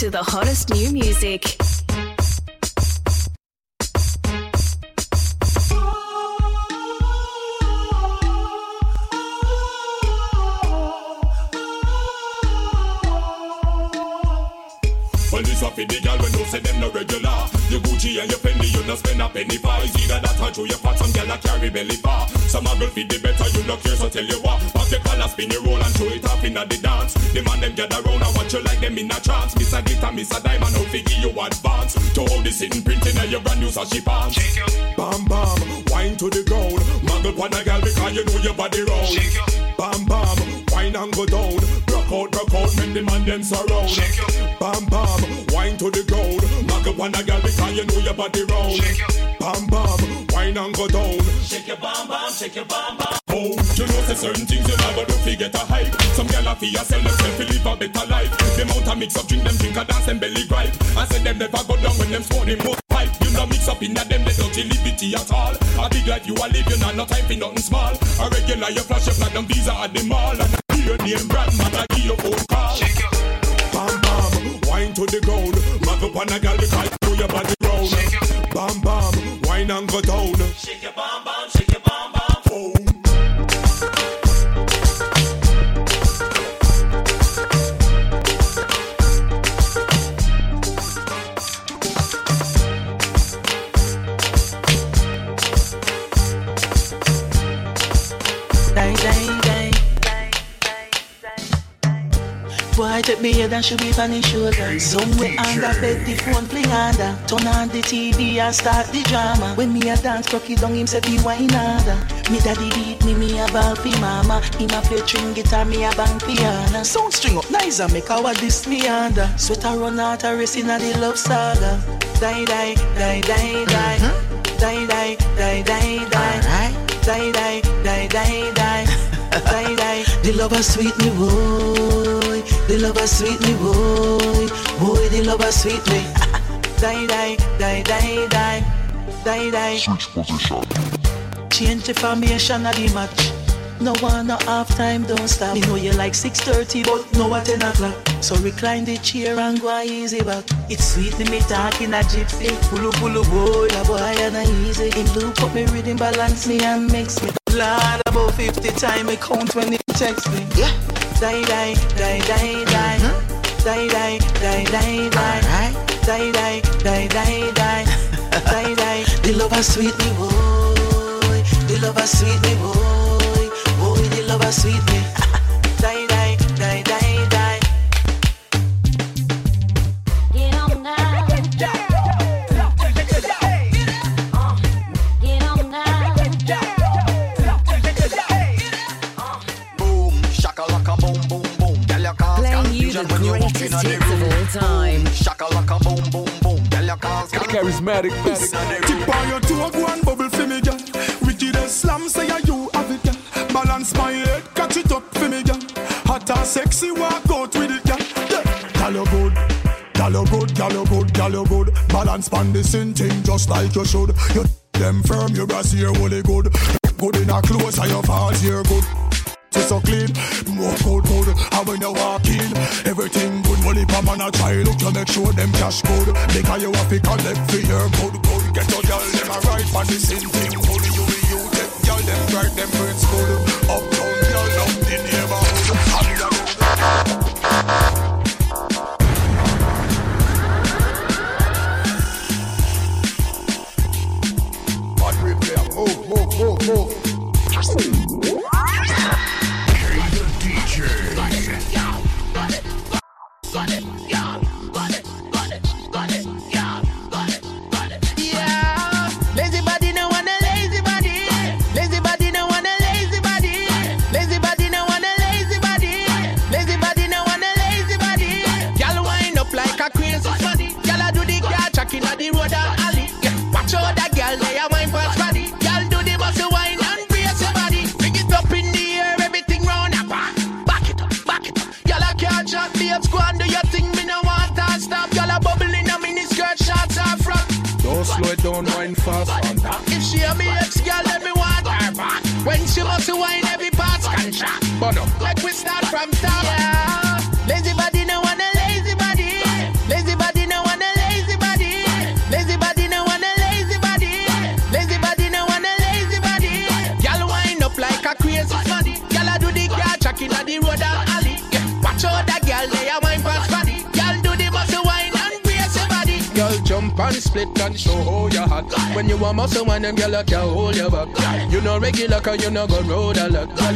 to the hottest new music. Well, this what for the girl when you say them no regular. Your Gucci and your no spend a penny for. It's either that or through your pot, some girl a carry belly bar. Some a girl feed the better, you no care, so tell you what. Pop your collar, spin your roll and throw it up inna the dance. The man them gather round and watch you like them in a trance. Miss a glitter, miss a diamond, how figure you advance. To hold this sitting printing of your brand new sashi pants. Bam bam, wine to the ground. Muggle pon a girl because you know your body round. Bam bam, wine and go down. Out, rock out, make the man them surround. Bam bam, wine to the ground. Muggle pon a girl because you know your body round. Bam bam, wine and go down. Shake your bam bam, shake your bam bam. Oh, you know say certain things you never do fi get a hype. Some gyal a fi a sell themself fi live a better life. Them out a mix up drink them drink a dance and belly gripe. I said them never go down when them smoke them. You know mix up in that them they don't liberty at all. A big life you a live, you know no time for nothing small. A regular you flash your platinum visa at the mall and a your name brand man I give your phone call. Bam bam, wine to the ground. Mag up on a gal because you know your body round. Bam bam, wine and go down. Shake your bam bam, shake your bam bam. Oh. Boy, take me head and should be on his shoulder. Somewhere under bed, the phone fling under. Turn on the TV and start the drama. When me a dance, cocky down him say be wine harder. Me daddy beat me, me a ball fi mama. Him a play string guitar, me a bang piano. Sound string up nice and make our this me under. Sweater run out a race in a the love saga. Die, die, die, die, die. Mm-hmm. Die, die, die, die, die. Die, die, die, die, die. Die, die. The lover sweet me boy. The lover sweet me boy. Boy, the lover sweet me. Die, die, die, die, die. Die, die. Switch position. Change the formation of the match. No one, no half time, don't stop. Me know you like 6.30, but no at 10 o'clock. So recline the chair and go easy back. It's sweet in me talking a gypsy. Pulu pulu boy, a boy and a easy. In loop up me rhythm, balance me and mix me. Lord, about 50 time me count when he text me. Yeah. Die, die, die, die, die. Die, die, die, die, die. Die, die, die, die, die. Die, die. The lover sweet me boy. The lover sweet me boy. Boy, the lover sweet Charismatic. Tip on your toe, go and bubble for me, girl. Wicked slam, say yeah, you have it, girl. Balance my head, catch it up for me, girl. Hot and sexy, walk out with it, girl. Girl, you good. Girl, you good, girl, you good, girl, you good. Balance pan the same thing just like you should. You them firm, your brass here, really good. Good in a clothes, and your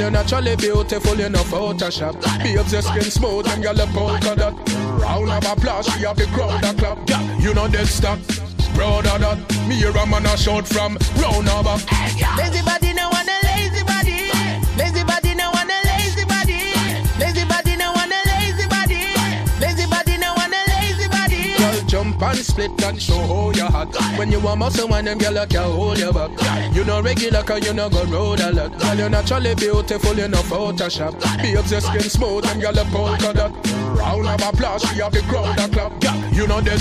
you're naturally beautiful, you know Photoshop. Babes, your skin smooth and girl, a polka dot. Round of applause, she have the crowd a clap. You know dead. Road a dot. Me hear a man a shout from round of back. Lazy and split and show how you hot. When you want muscle, when them girl can hold your back. You know regular, cause you know go road a lot. Girl, you're naturally beautiful, you know Photoshop. Babes, your skin smooth and girl, a polka dot. Round of applause, she have the crowd a clap. You know dead.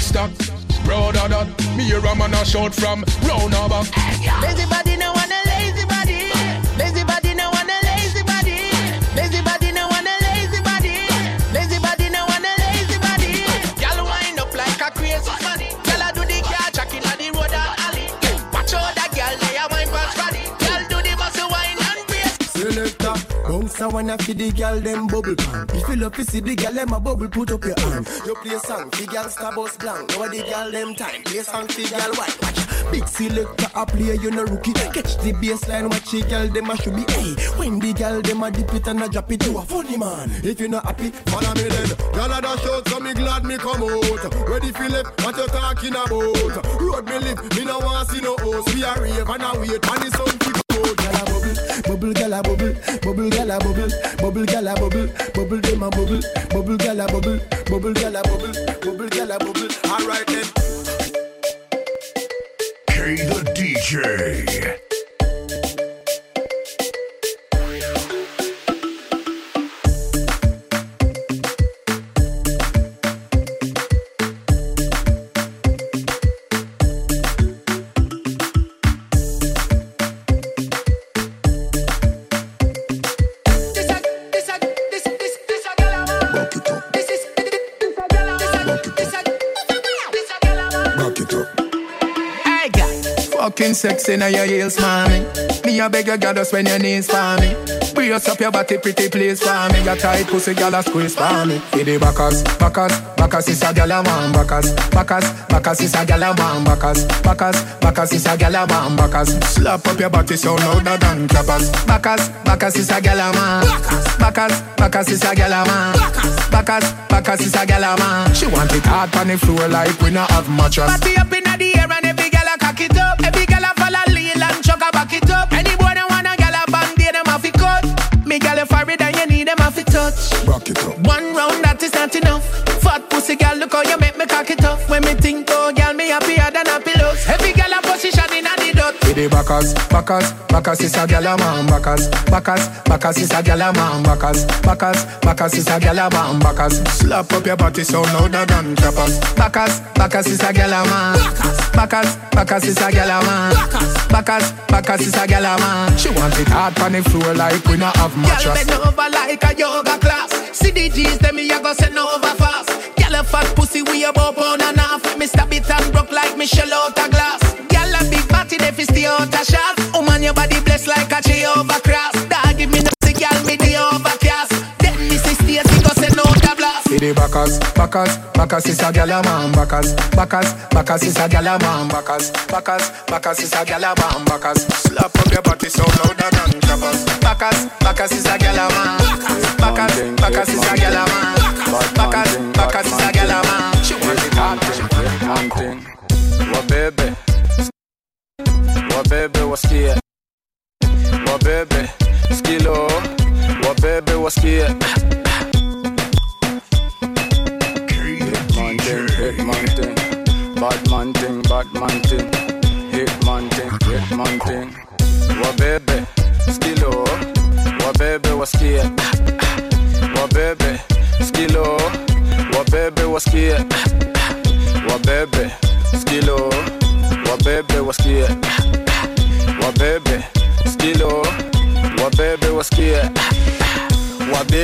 Road a dot. Me hear a man a shout from round of body a wanna feed the girl them bubble pan. If you love to see the girl them a bubble, put up your hand. You play a song, the girl star bus blank. Now the girl them time, play song, the girl white. Watch, big selector a play, you no rookie. Catch the baseline, watch the girl them a should be. Hey, when the girl them a dip it and a drop it, you a funny man. If you not happy, follow me then. Girl a dash so me glad me come out. Ready for left, what you talking about? Road me live, me no want see no host. We a rave and a wait, and the sun keep out. Bubble, bubble, girl a bubble, bubble, girl a bubble, bubble, girl a bubble, bubble, them a bubble, bubble, girl a bubble, bubble, girl a bubble, bubble, girl a bubble. All right then. K the DJ. Sexy now your heels, mommy. Me a beg you, girl, just when your knees for me. Brace up your body, pretty please for me. Your tight pussy, girl, a squeeze for me. For the backers, backers, backers is a girl a man. Backers, backers, backers is a girl a man. Backers, backers, backers is a girl a man. Backers, slap up your body so louder than clappers. Backers, backers is a girl a man. Backers, backers is a girl a man. Backers, backers is a girl a man. She want it hard on the floor like we not have mattress. Party up inna the air and every a and you need them have to touch. Rock it up. One round that is not enough. Fat pussy girl, look how you make me cock it up. When me think oh girl, me happier than a pillows. Every girl With the backers, backers, backers is a gyal a man. Backers, backers, backers is a gyal a man. Backers, backers, backers is a gyal a man. Backers, slap up your body so louder than clappers. Backers, backers is a gyal a man. Backers, backers is a gyal a man. Backers, backers is a gyal a man. She want it hard on the floor like we not have mattress. bend over like a yoga class. See the G's, them me a go send over fast. Girl a fat pussy, we a bow pound and half. Me stab it and broke like Michelle out a glass. Body, they fi stay out a shot. Woman your body blessed like a Jehovah cross. Dog give me no girl me the overcast. Then me see Stacy go send out a blast. See the backers, backers, backers is a gyal man. Backers, backers, backers is a gyal man. Backers, backers, backers is a gyal man. Backers, slap up your body so louder than clappers. Backers, backers is a gyal man. Backers, backers is a gyal man. Baby? What's? Man thing, hit man thing. Bad man thing, bad man thing. Hit man hit man thing. What baby? Skilo. Oh. What baby? What's here? What baby? Skilo. Oh. What baby? What's here? What baby? Skilo. Oh. What baby? What's here?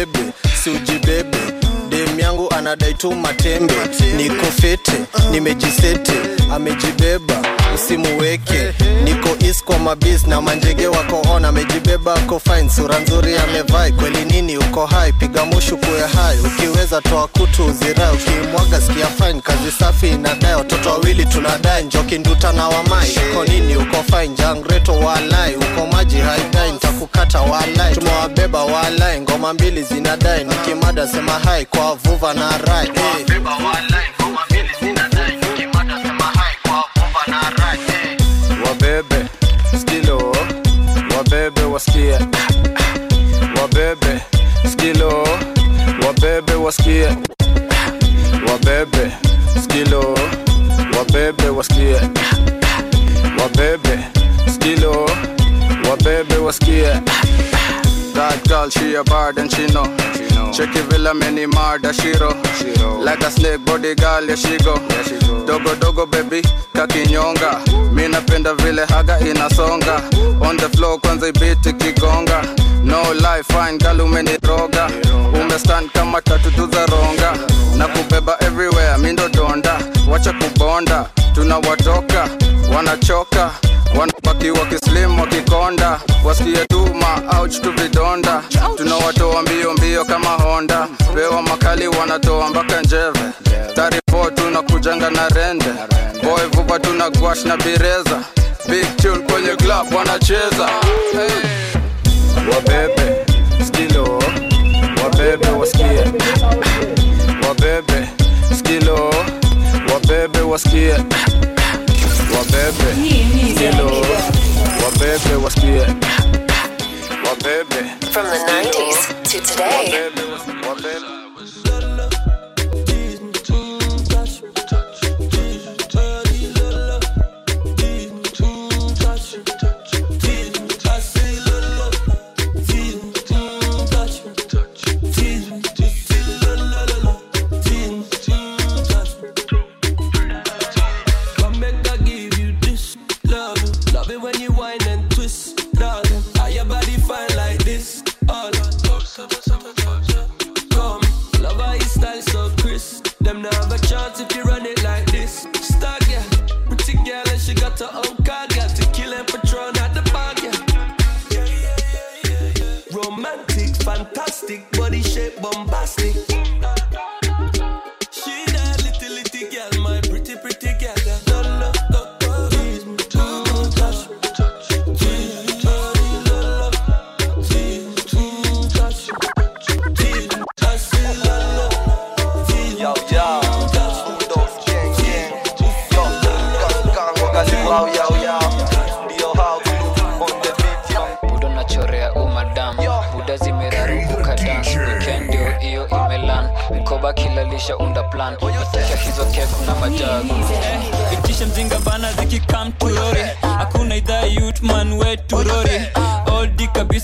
Dem yangu anadai tu matembe. Niko fete nimejisete, amejibeba usimuweke niko is mabis na manjege wako on amejibeba ako fine. Sura nzuri amevai kweli nini uko hai? Piga mushu kuwe hai ukiweza toa kutu uzirai. Ukimwaga sikia fine kazi safi inadai. Watoto wawili tunadai njoki nduta na wamai uko nini uko fine? Jangreto walai uko maji haidai ntakukata walai tumewabeba walai ngoma mbili zinadai. Nikimada sema hai kwa vuva na hey. wabebe skilo. Wabebe wasikie. Wabebe skilo. Wabebe wasikie. Wabebe skilo. Wabebe wasikie. Wabebe skilo. Wabebe wasikie. That girl, she a bad and she know. It villa many shiro. Like a snake body girl, ya shigo. Dogo dogo baby, kakinyonga. Mi napenda vile haga inasonga. On the floor kwanza ibiti kigonga. No life fine girl umeniroga. Umestand kama tatu tu za ronga. Na kubeba everywhere, mi ndo donda. Wacha kubonda, tunawatoka, wanachoka wanabaki wakislim wakikonda wasikie tuma ouch tu vidonda. Tunawatoa mbio mbio kama honda. Pewa makali wanatoa mpaka njeve. Tarifo tunakujanga na rende. Boy vuba tuna gwash na bireza. Big tune kwenye club wanacheza. Hey. wabebe skilo. Wabebe wasikie. Wabebe skilo. Wabebe wasikie. Wabebe skilo wabebe wasikie wabebe From the 90s to today. Bombastic.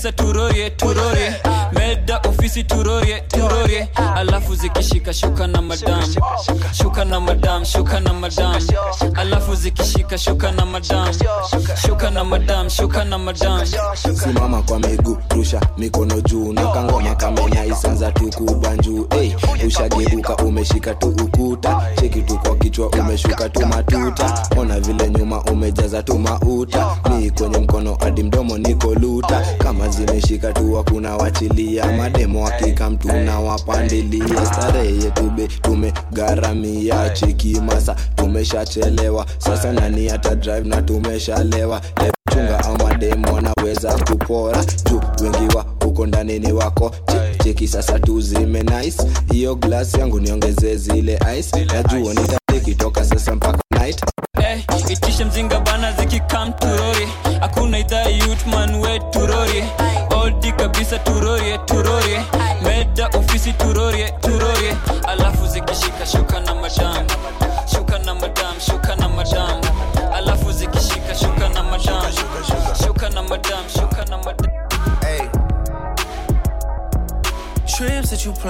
Kabisa turorie turorie meda ofisi turorie turorie alafu zikishika shuka na madam. Shuka na madam shuka na madam. Alafu zikishika shuka na madam. Shuka na madam shuka na madam miguu mikono juu na kangoma kamenya isanza tukubanjuu hey, ushageuka umeshika tu ukuta. Cheki tu kwa kichwa umeshuka tu matuta. Ona vile nyuma umejaza tu mauta. Ni kwenye mkono hadi mdomo niko luta. Kama zimeshika tu wakuna wachilia. Mademo hakika mtu na wapandilia starehe yetu be tumegharamia. Cheki masa tumeshachelewa. Sasa nani hata drive na tumeshalewa chunga ama demo wanaweza kupora. Juu wengi wa huko ndani ni wako. Che- cheki sasa tu zime nice. Hiyo glass yangu niongeze zile ice. Najua nitakitoka sasa mpaka night. Hey, itishe mzinga bana zikikam turori hakuna idhaa yutman we turori oldi kabisa turorie turorie meda ofisi turorie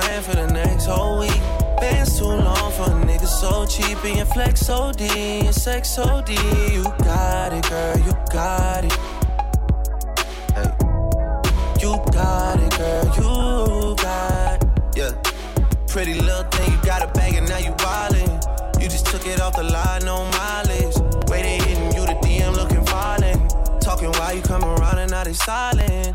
plan for the next whole week. Bands too long for a nigga so cheap and your flex OD, your sex so deep. You got it, girl, you got it. Hey. You got it, girl, you got it. Yeah. Pretty little thing, you got a bag and now you wildin'. You just took it off the line, no mileage. Waiting, hitting you the DM looking violent. Talking while you come around and now they silent.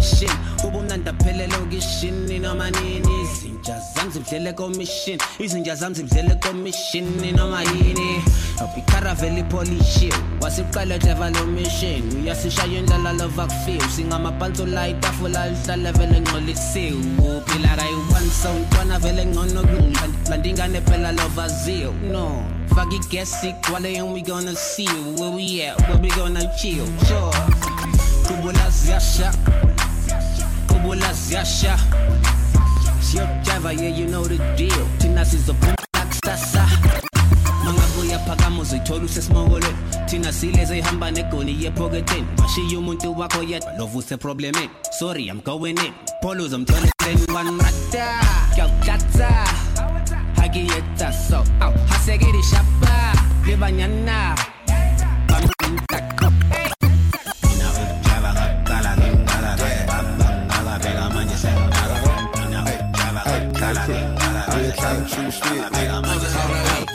mission ubumnandi phele lokishini noma nini? Izinja zami zibudlele commission. Izinja zami zibudlele commission noma yini? Ubikaraveli polishiw wasiqala driver lo mission. Uyasishaya indlala lova kufiw singamaphansi la vele ngcolisiwe uphila kayi-one so vele ngcono kungibandingane phela lova no. Fuck it, get sick, we gonna see? Where we at? Where we gonna chill? Sure. Kubula ziyashaka Fubula Ziasha. Sio Java, yeah, you know the deal. Thina sizobhula kusasa. Mangabuya phakama uzoyithola usesmongolweni. Thina sileze ihamba negoni yephoketheni. Bashiya umuntu wakho yedwa lovuse problemeni. Sorry, I'm going in. Polo uzomthola one rata. Kyakuhlatsa. Hakiyetsa so. Aw, hasekeli shapa. Libanyana. Bamintaka. I.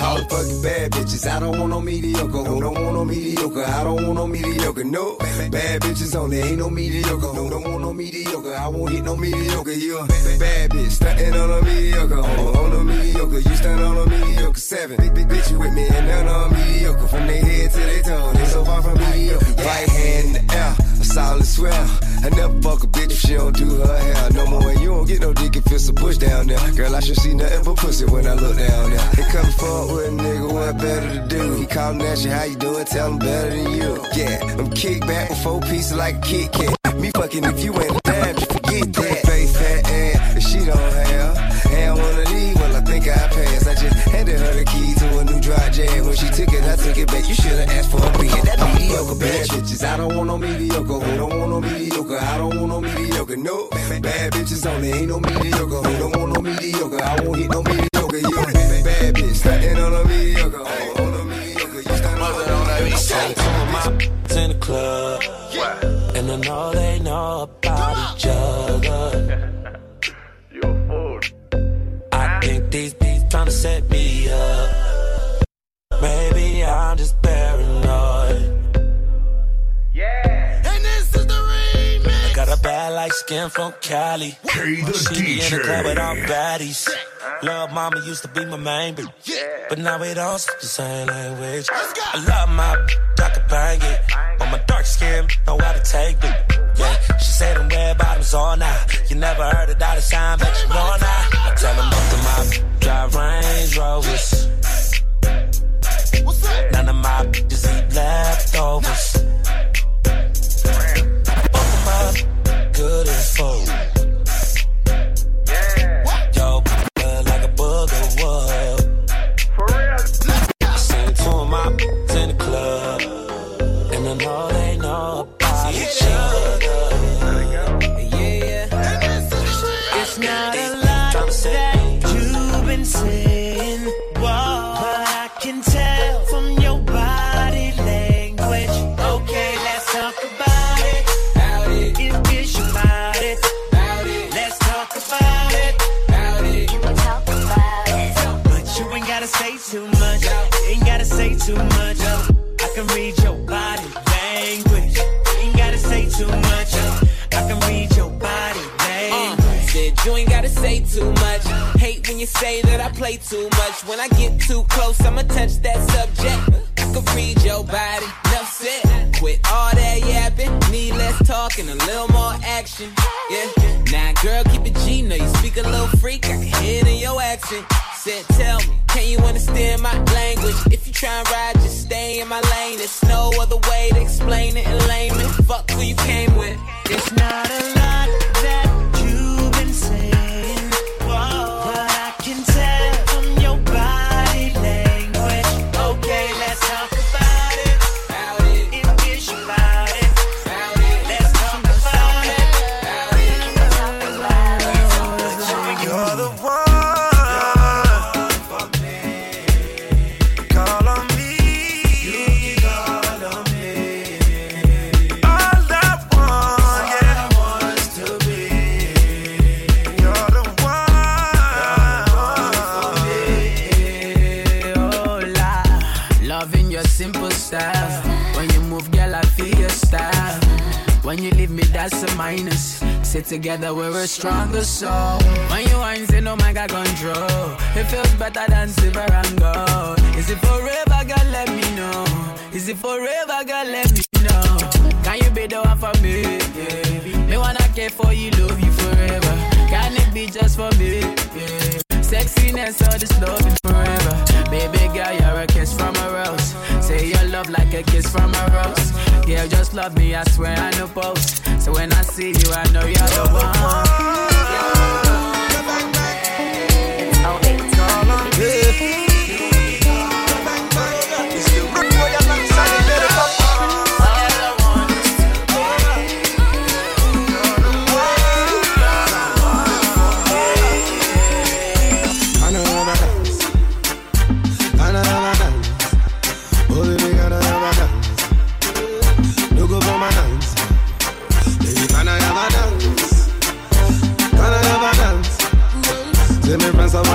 All the fucking bad bitches, I don't want no mediocre. Who don't want no mediocre? I don't want no mediocre. No, bad bitches only, ain't no mediocre. No, don't want no mediocre? I won't hit no mediocre. You a bad bitch, stuntin' on a mediocre. On, on a mediocre, you stunt on a mediocre. Seven, big, big bitch, you with me, and none on mediocre. From their head to their toe, they so far from mediocre. Right hand in the air solid swell. I never fuck a bitch if she don't do her hair. No more, and you don't get no dick if it's a bush down there. Girl, I should see nothing but pussy when I look down there. They come fuck with a nigga, what better to do? He callin' at you, how you doing? Tell him better than you. Yeah, I'm kick back with four pieces like a Kit Kat. Me fucking if you ain't a dime, just forget that. Face fat ass, if she don't have. Have one of these, well, I think I passed. I just handed her the key to a new dry jam. When she took it, I took it back. You should've asked for a beat. That mediocre bad bitches. I don't want no mediocre. Who don't want no mediocre? I don't want no mediocre. No, bad bitches only. Ain't no mediocre. Who don't want no mediocre? I won't hit no mediocre. You bad bitch. Stunting on a mediocre. Oh, oh on a mediocre. You stunting on a mediocre. in the club. And I know they know about each other. You're a fool. I think these beats tryna set me up. Maybe I'm just paranoid. And skin from Cali. K the She be in the club with all baddies. Love mama used to be my main bitch. But now we don't speak the same language. I love my I can bang it. But my dark skin know how to take it. Yeah, she said them red bottoms all night. You never heard a dollar sign, but you know now. I tell them both of my drive Range Rovers. None of my bitches eat leftovers. Together, we're a stronger soul.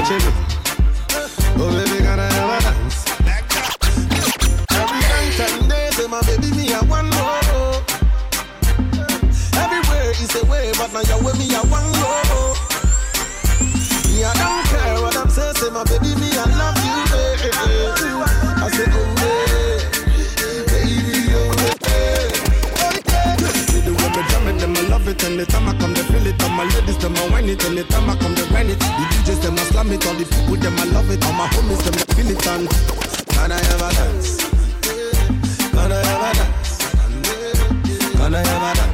Oh, baby, dance. Every night and day, say my baby, me more. Everywhere way, but now you with me more. Me, I don't care what I'm saying, say my baby, me can I a dance? Anytime I come, they feel it. All my ladies, them a whine it. Anytime I come, they grind it. The DJs, them a slam it. All the people, them a love it. All my homies, them a feel it. And can I ever dance? Can I ever dance? Can I ever dance?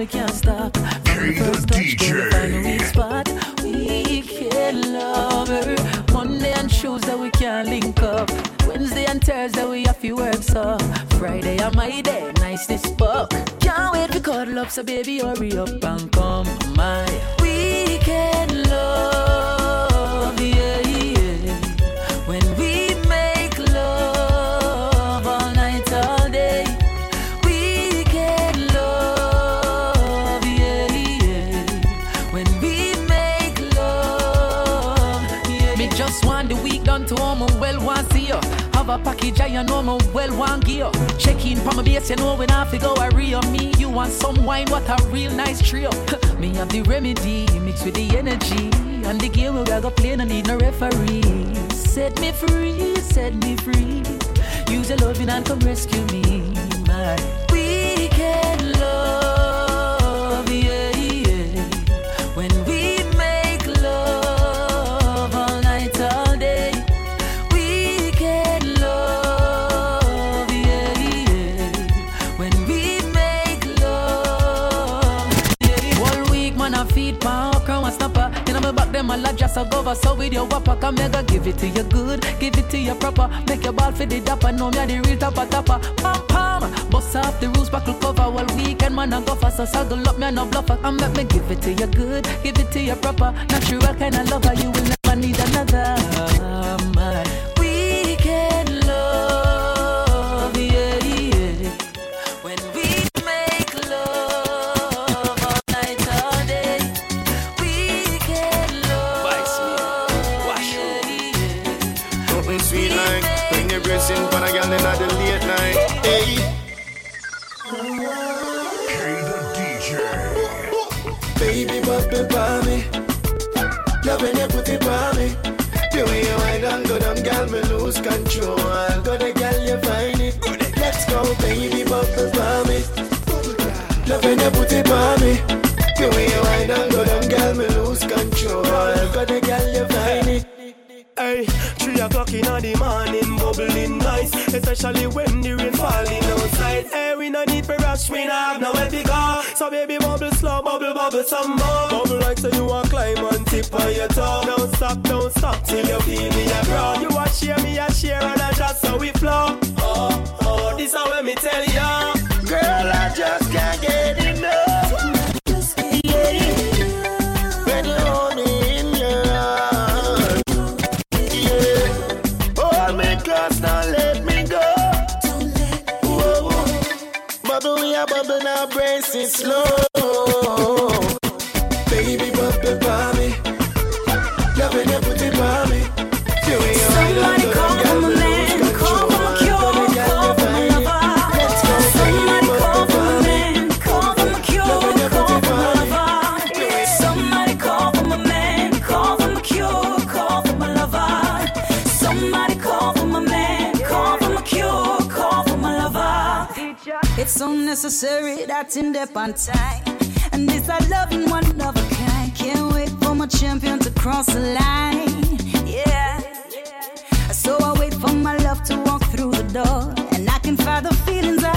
We can't stop. From the first touch, find a weak spot. We can love her. Monday and Tuesday we can't link up. Wednesday and Thursday we have to work so. Friday on my day, nice this book. Can't wait to cuddle up, so baby hurry up and come my weekend love, a package I know me well want gear. Check in from my base, you know when I go I real me. You want some wine, what a real nice trio. me have the remedy mixed with the energy. And the game we gotta play, no need no referee. Set me free, set me free. Use your loving and come rescue me, my I just a go over. So with your whopper, come mega, give it to you good, give it to you proper. Make your ball for the dapper, know me a the real tapper tapper. Pam pam, bust off the rules, buckle cover. Well, weekend man, I go fast, so saddle up, me a no bluffer. And make me give it to you good, give it to you proper. Natural kind of lover, you will never need another. Control. Go the girl, you find it. Let's go, baby, bubble by me. Love when you put it by me. The way you wind and go down, girl, me lose control. Cause the girl you find it. Hey, three o'clock in the morning, bubbling nice, especially when the rain falling outside. Hey, we no need for rush, we no have nowhere to go. So baby, bubble slow, bubble, bubble some more. Bubble like so you want climb on your toe. Don't stop, don't stop till you feel me a grow. You a share, me a share, and I just so we flow. Oh, oh, this is what me tell ya. Girl, I just can't get enough. Yeah. When you hold me in your arms. Yeah. Hold me close, don't let me go. Whoa. Bubble, we are bubble now, brace it slow. Necessary that's in depth on time. And this I love in one of a kind. Can't wait for my champion to cross the line. Yeah. So I wait for my love to walk through the door. And I can find the feelings I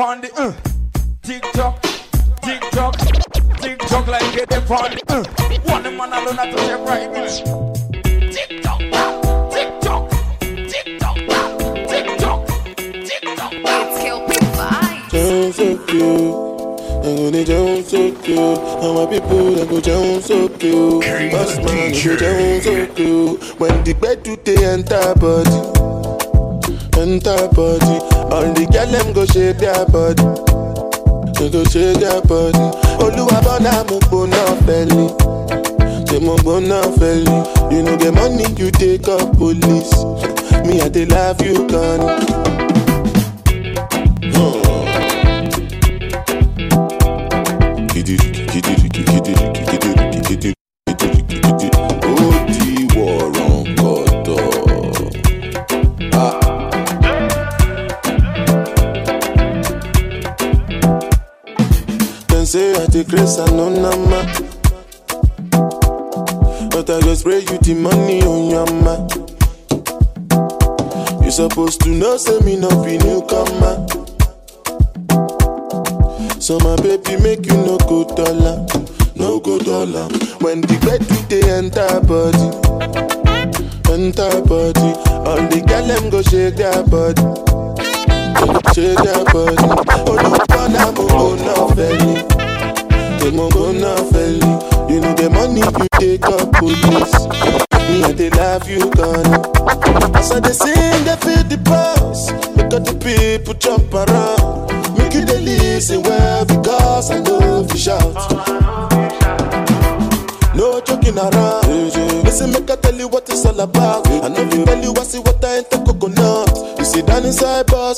on the uh, tick tock, tick tock, tick tock like get them on the uh. One man alone not to step right in. So cute, and when they down so cute, and my people they go down so cute. Boss man go down so cute when the bed do they enter body. bud.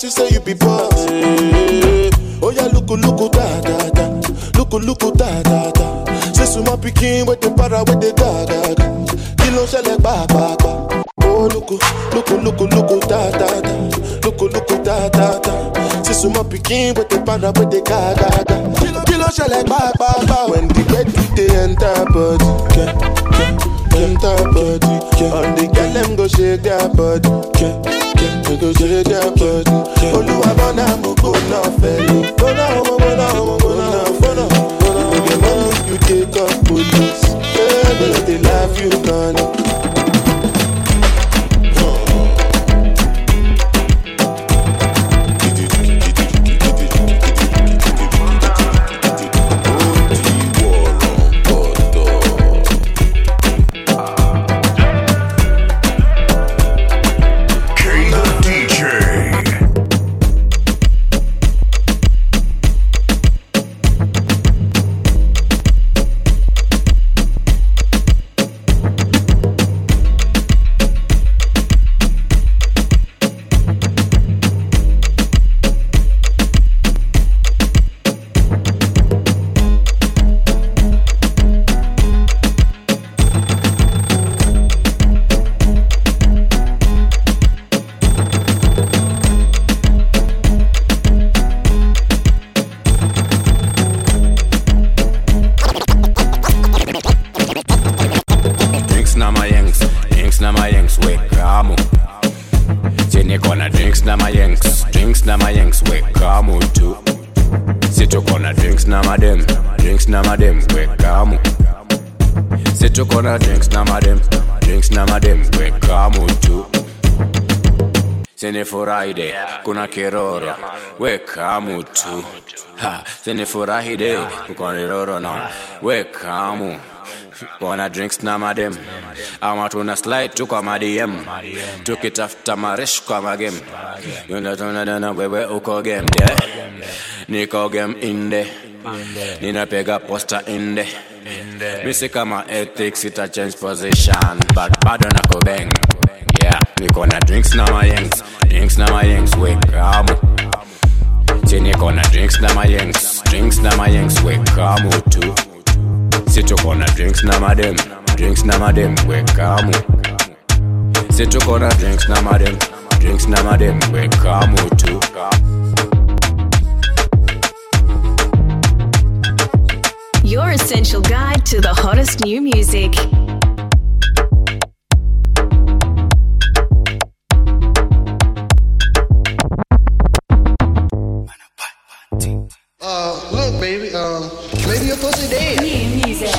pass you say you be boss. Oh yeah, look look da da da, look look da da da. Say suma pikin with the para with the da da da. Kilo shele ba ba ba. Oh look look look look da da da, look look da da da. Say suma pikin with the para with the da da da. Kilo kilo shele ba ba ba. When the get the enter body, yeah, yeah, enter body. Yeah. All the girl them go shake their body, yeah. go ṣe dẹ́ bọ́dì olúwa bọ́nà mú. mutu. Ha sinifurahi de uko niroro na wekamu wana drinks na madem. Ama tuna slide tu kwa madm tukitafuta maresh kwa magem. Yunatunadana wewe uko game de niko game inde. Ninapega posta inde. Misi kama ethics ita change position. But bado na kobeng. Yeah niko na drinks na mayengs drinks na mayengs wekamu Kona drinks na mayengs Drinks na mayengs we drinks na madem Drinks na madem we kamu drinks na madem Drinks na madem we Your essential guide to the hottest new music. fuck, baby. uh, maybe your pussy dead. New music.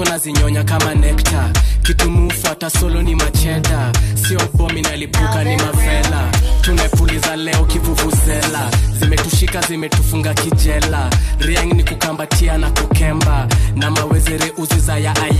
zako nazinyonya kama nekta kitumufata solo ni macheda sio bomi nalipuka ni mafela tunaipuliza leo kivuvuzela. Zimetushika zimetufunga kijela. Riang ni kukambatia na kukemba. Na mawezere uziza ya aya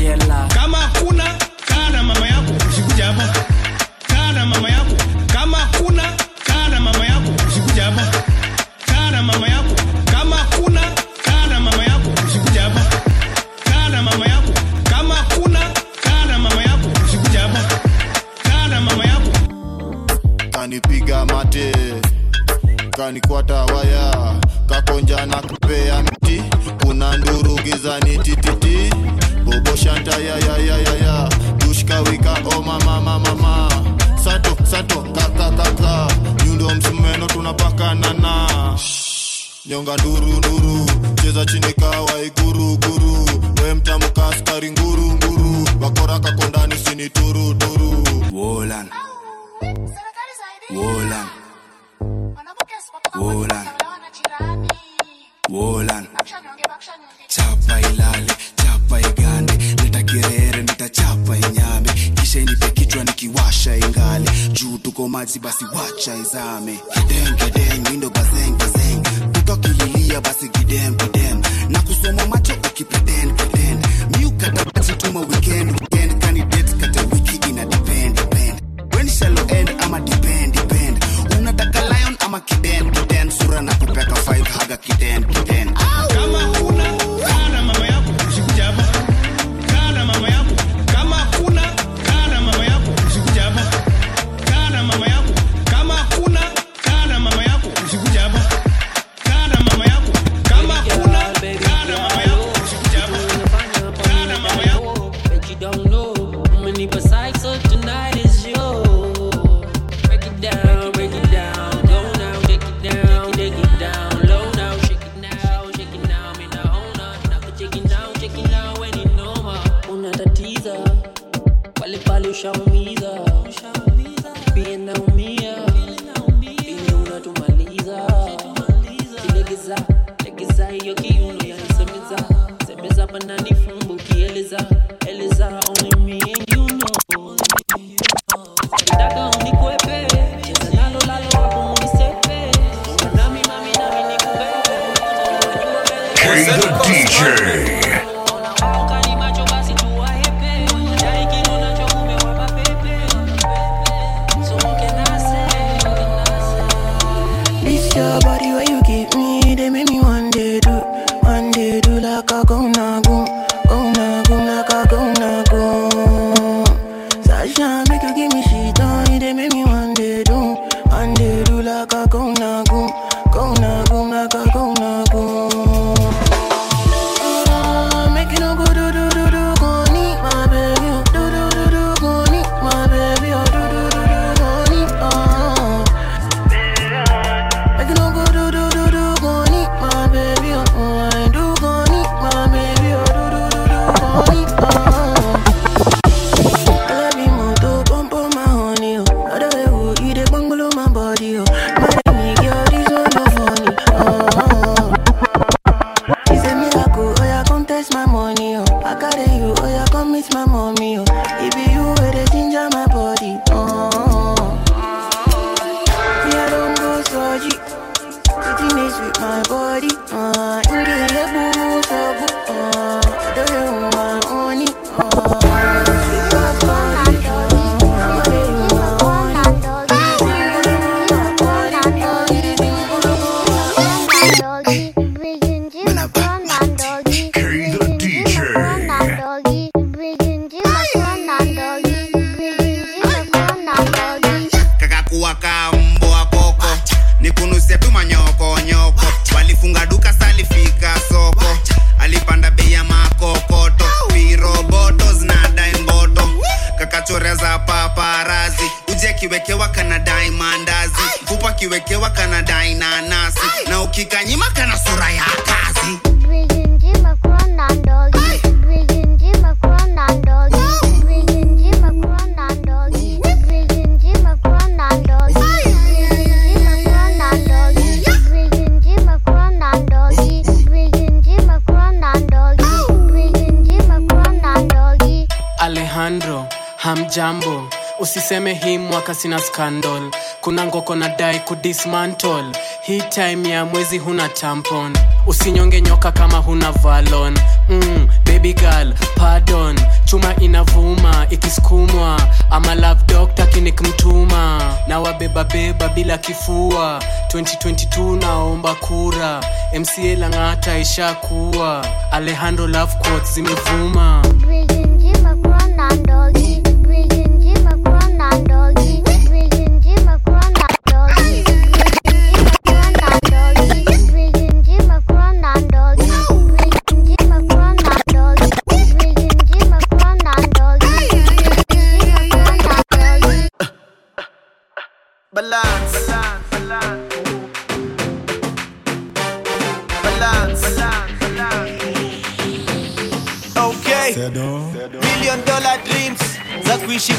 sina scandal. Kuna ngoko na dai kudismantle hii time ya mwezi huna tampon. Usinyonge nyoka kama huna valon. Mm, baby girl pardon. Chuma inavuma ikisukumwa ama love doctor kinikmtuma na wabebabeba bila kifua. 2022 naomba kura. Mca lang'ata ishakuwa. Alejandro love quotes zimevuma.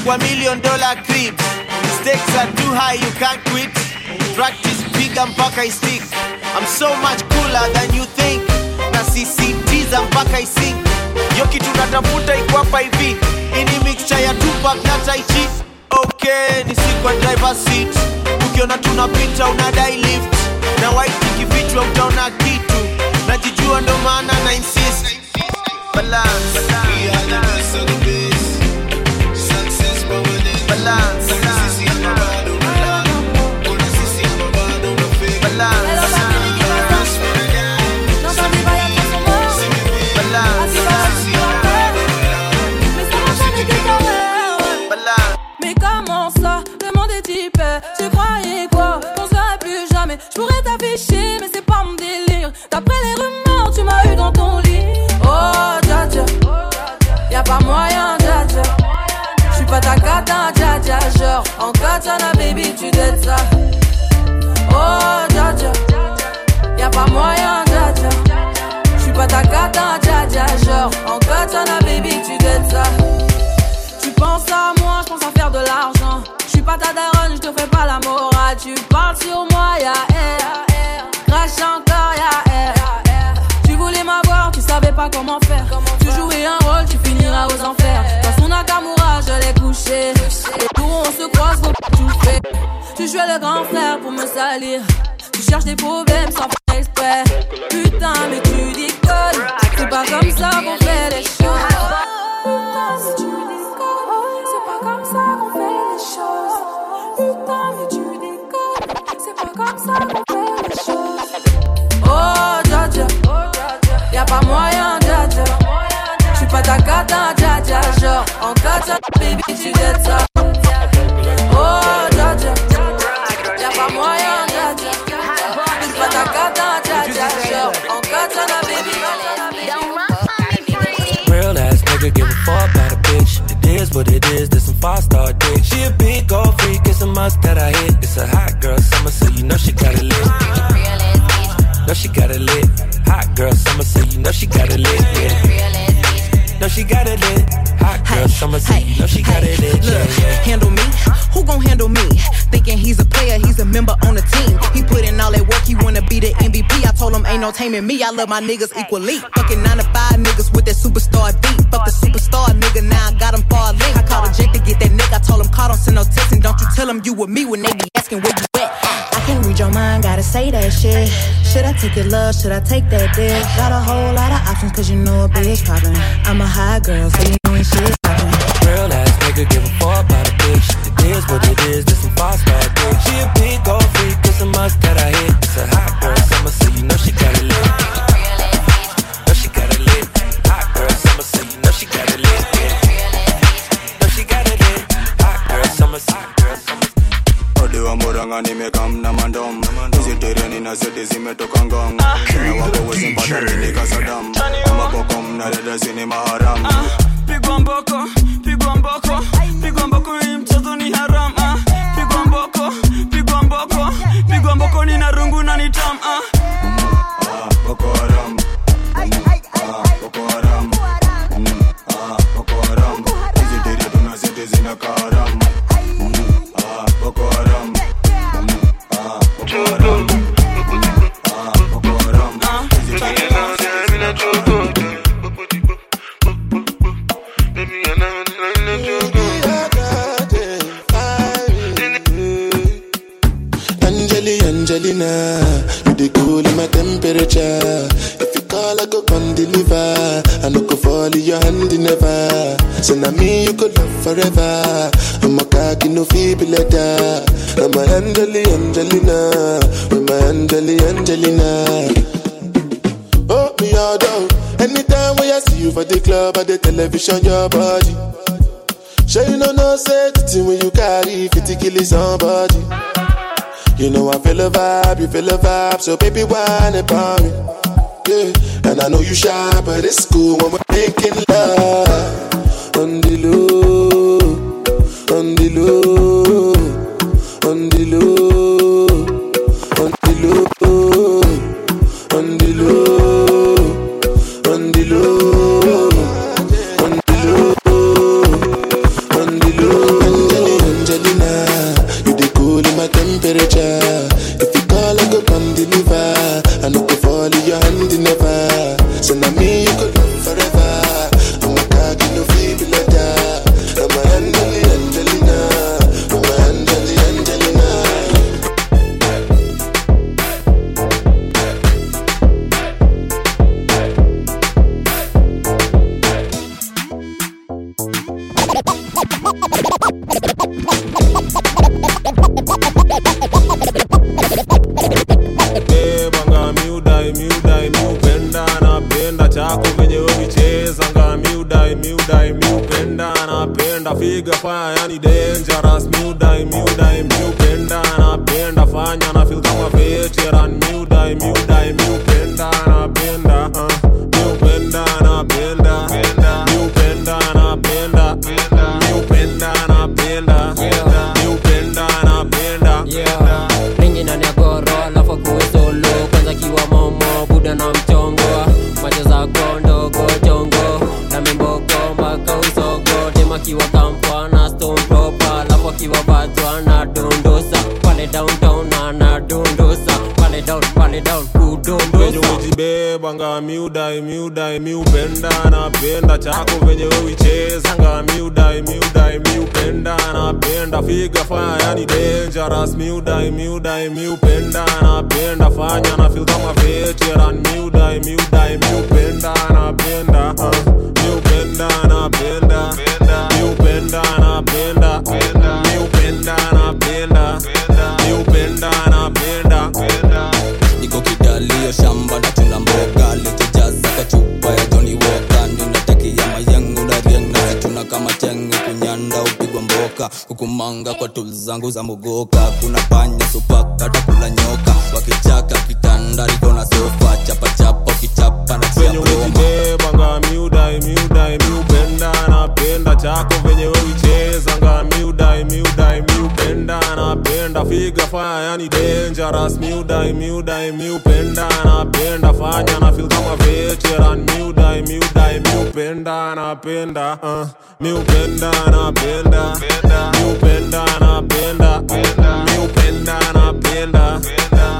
One million dollar crib. Stakes are too high, you can't quit. Practice piga mpaka isink. I'm so much cooler than you think. Na sisitiza mpaka isink. Yo kitu natafuta iko hivi. Ini mixture ya Tupac na Tai Okay, ni siku driver seat. Ukiona tunapita unadai lift. Na white kifichwa utaona kitu. Najijua ndo maana na insist. Balance. Balance. Balance. Balance. silence me. I love my niggas equally. Fucking nine to five niggas with that superstar beat. Fuck the superstar nigga, now I got him far link. I called a jet to get that nigga. I told him, call, don't send no text. And don't you tell him you with me when they be asking where you at. I can't read your mind, gotta say that shit. Should I take your love? Should I take that dick? Got a whole lot of options, cause you know a bitch poppin'. I'm a high girl, so you know ain't shit. somebody. You know I feel a vibe, you feel a vibe, so baby whine about me. Yeah, and I know you shy, but it's cool when we're making love. Panga kwa tool zangu za mogoka, kuna panya supaka takula nyoka, wakichaka kitanda liko na sofa, chapa chapa kichapa na chia miudai miudai miupenda napenda chako. Venye wewe ucheza ngami udai miudai penda napenda figa fanya ni dangerous. Miudai miudai miupenda napenda fanya na feel kama veteran miudai miudai miupenda napenda uh, miupenda napenda miupenda napenda Penda. Napenda miupenda napenda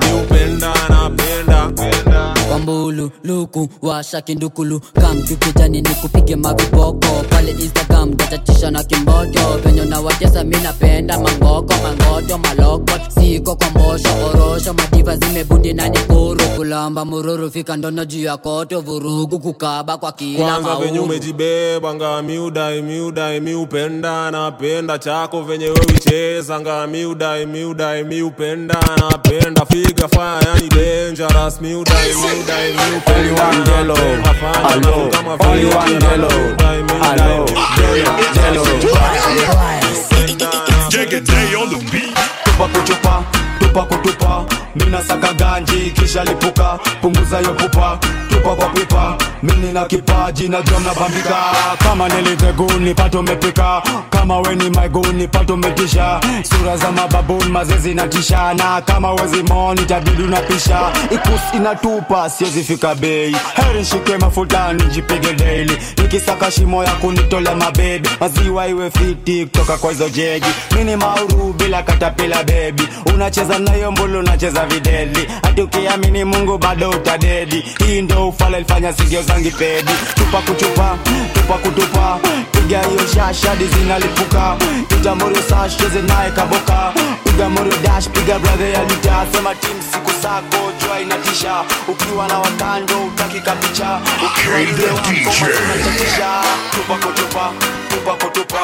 miupenda napenda wambulu luku washa kindukulu kamjukijani ni kupige magoboko pale instagram tatatisha na kimbojo penyo na watesa mi mangoko mangoto maloko. Siko kwa mbosho orosho madiva zimebundi nani kuru kulamba mururu fika ndono juu ya koto. Vurugu kukaba kwa kila kwanza venye umejibeba ngamiudai miudai miupenda napenda chako venye wewicheza ngamiudai miudai miupenda napenda. Figa faya yani dangerous miudai miudai miupenda Angelo, hello, only one Angelo, hello, Day on the beat. Tupa kuchupa tupa kutupa. Mina saka ganji kisha lipuka. Punguza yo tupa kwa pipa. Mini na kipaji na drum bambika. Kama niliteguni pato mepika kama weni maiguni pato metisha sura za mababuni mazezi na kama wezi moni tabidi unapisha. Ikus inatupa siwezi bei. Heri nshike mafuta nijipige daily. Nikisaka shimo ya kunitolea mabebi. Maziwa iwe fiti kutoka kwa hizo jeji. Mini mauru bila katapila bebi unacheza nayo mbulu unacheza videli hati ukiamini mungu bado utadedi. Hii ndo ufala ilifanya sigio zangi pedi tupa kuchupa tupa kutupa. Piga hiyo shashadi zinalipuka. Piga morio sash cheze naye kaboka. Piga morio dash piga brother ya lita sema tim siku sako jua inatisha. Ukiwa na wakando utaki kapicha, ukiwa Hey, wako tunachatisha tupa kutupa tupa kutupa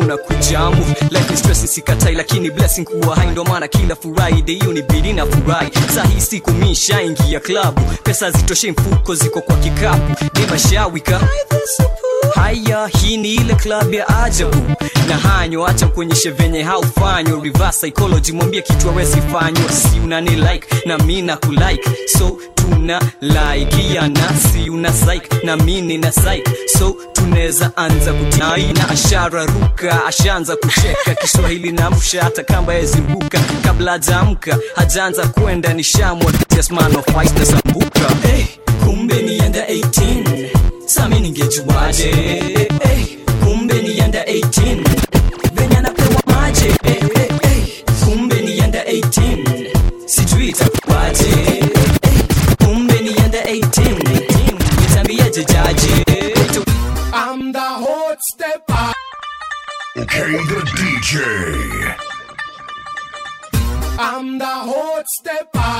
hakuna kujamu life stress sikatai lakini blessing kuwa hai. Ndo maana kila friday hiyo ni bidi na furahi. Saa hii siku mishaingia klabu. Pesa zitoshe mfuko ziko kwa kikapu. Demashawika haya hii ni ile klabu ya ajabu. Na hanyo acha kuonyeshe venye haufanywa reverse psychology. Mwambie kitu awesifanywa si unani like na mi na kulike so tuna ya nasi una psych na mi na psych. So tunaweza anza kutai na ashara ruka ashaanza kucheka kiswahili na msha hata kamba yeziruka kabla hajaamka hajaanza kwenda ni shamwa man of ice na sambuka hey, kumbe ni enda 18 sami ningejuaje? Hey, kumbe ni enda 18 venye anapewa maje hey, hey, hey, kumbe ni enda 18 sijui itakuwaje I'm the hot stepper. Okay, the DJ. I'm the hot stepper.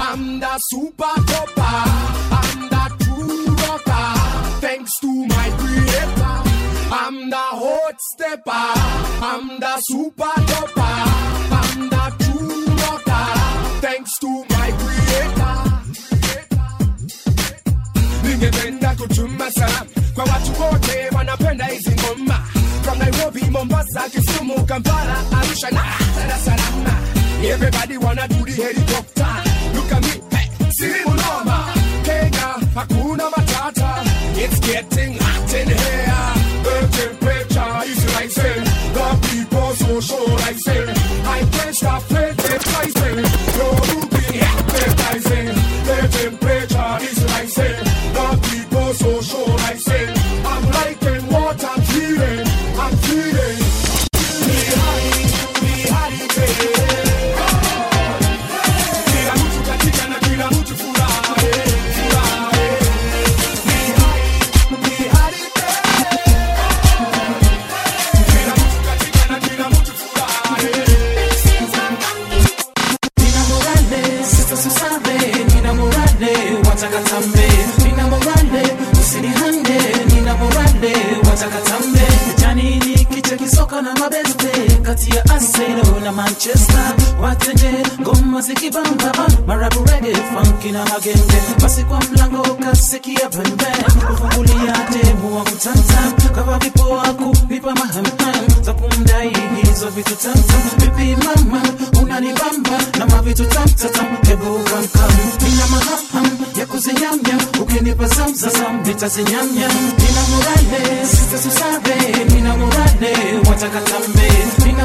I'm the super topper. I'm the true rocker. Thanks to my creator. I'm the hot stepper. I'm the super topper. I'm the true rocker. Thanks to my creator. Ningependa kutuma salamu kwa watu wote wanapenda hizi ngoma from Nairobi, Mombasa, Kisumu, Kampala, Arusha na Dar es Salaam. Everybody wanna do the helicopter. Look at me, hey, silimu noma. Kenya, hakuna matata. It's getting hot in here. The temperature is rising. The people socializing. I can't kisoka na mabeste, Arsenal na Manchester. Watende, ngoma zikibamba, marabu reggae, funky na magenge. Basi kwa mlango kasikia pembe, kufungulia demu wa kutanta, Kava vipo wako, vipa mahamham, za kumdai hizo vitu tantam. Vipi mama, unanibamba na mavitu tamtatam, hebu kamkam. Nina mahaham ya kuzinyamnya, ukinipa zamzazam nitazinyamnya. Nina murale sista susabe, nina murale watakatambe. Nina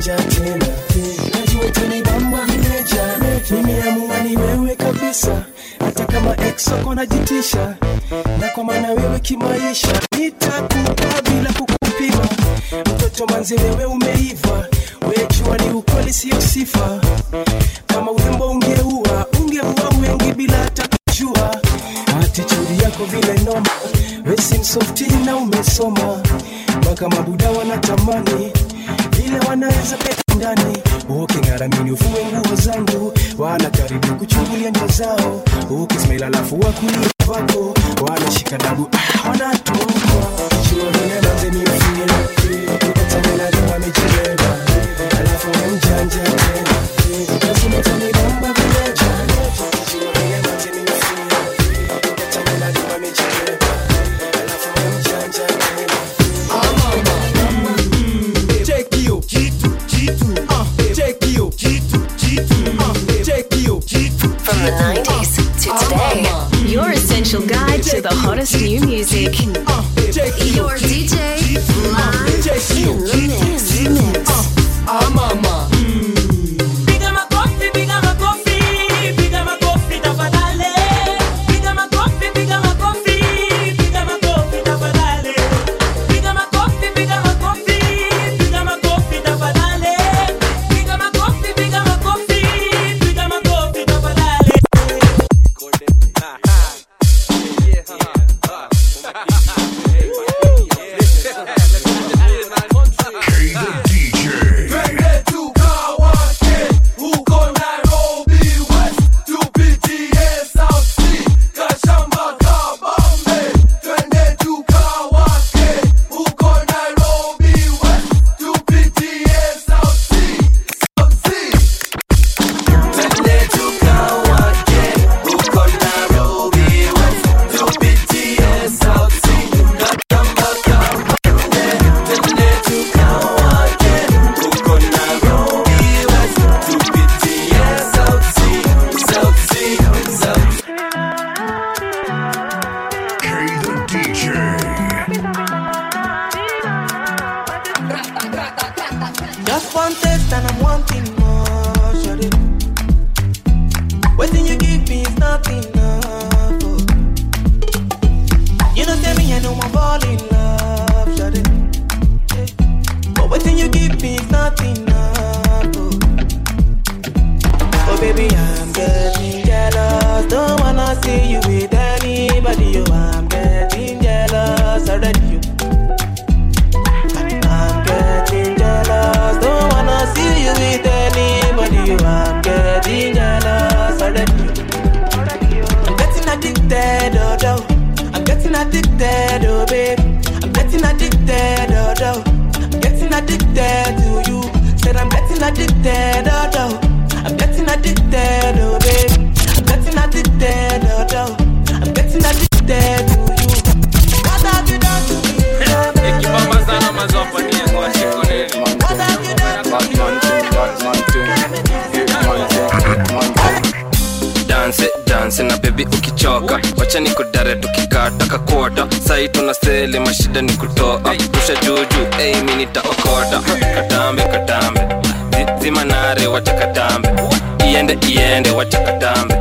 mjanja tena. Najua utanibamba vile nimeamua ni wewe kabisa. Hata kama exoko najitisha na kwa maana wewe kimaisha nitakupa bila kukupima mtoto manzi wewe umeiva. Wejua ni ukweli siyo sifa. Kama urembo ungeua ungeua wengi bila hata kujua. Attitude yako vile noma. Wesi msofti na umesoma. Mpaka mabuda wanatamani vile wanaweza peka ndani. Uking'aramini ufue nguo zangu? Wana karibu kuchungulia ndio zao. Ukismail alafu wakulia vako wanashika dabu ah, wanatoka jua vile manze miufia ukatanela jua amejibeba alafu mjanja tena to today, your essential guide to the the hottest new music. Your DJ, live in the mix. Ah, addicted, oh, oh. I'm getting addicted, oh, babe. I'm getting addicted, oh, oh. I'm getting addicted to you. What have you done to me? Sana mazopa ni yangu ashikoneni. danse danse na bebi ukichoka wacha ni kudare tukikata kakuota sai tuna sele mashida ni kutoa pusha juju ei mi nitaokota katambe katambe Zi- zima nare wacha katambe iende iende wacha katambe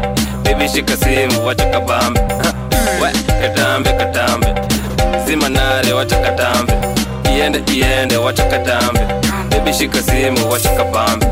bebi shika simu wacha kabambe. Ha, we katambe katambe zima nare wacha katambe iende iende wacha katambe bebi shika simu wacha kabambe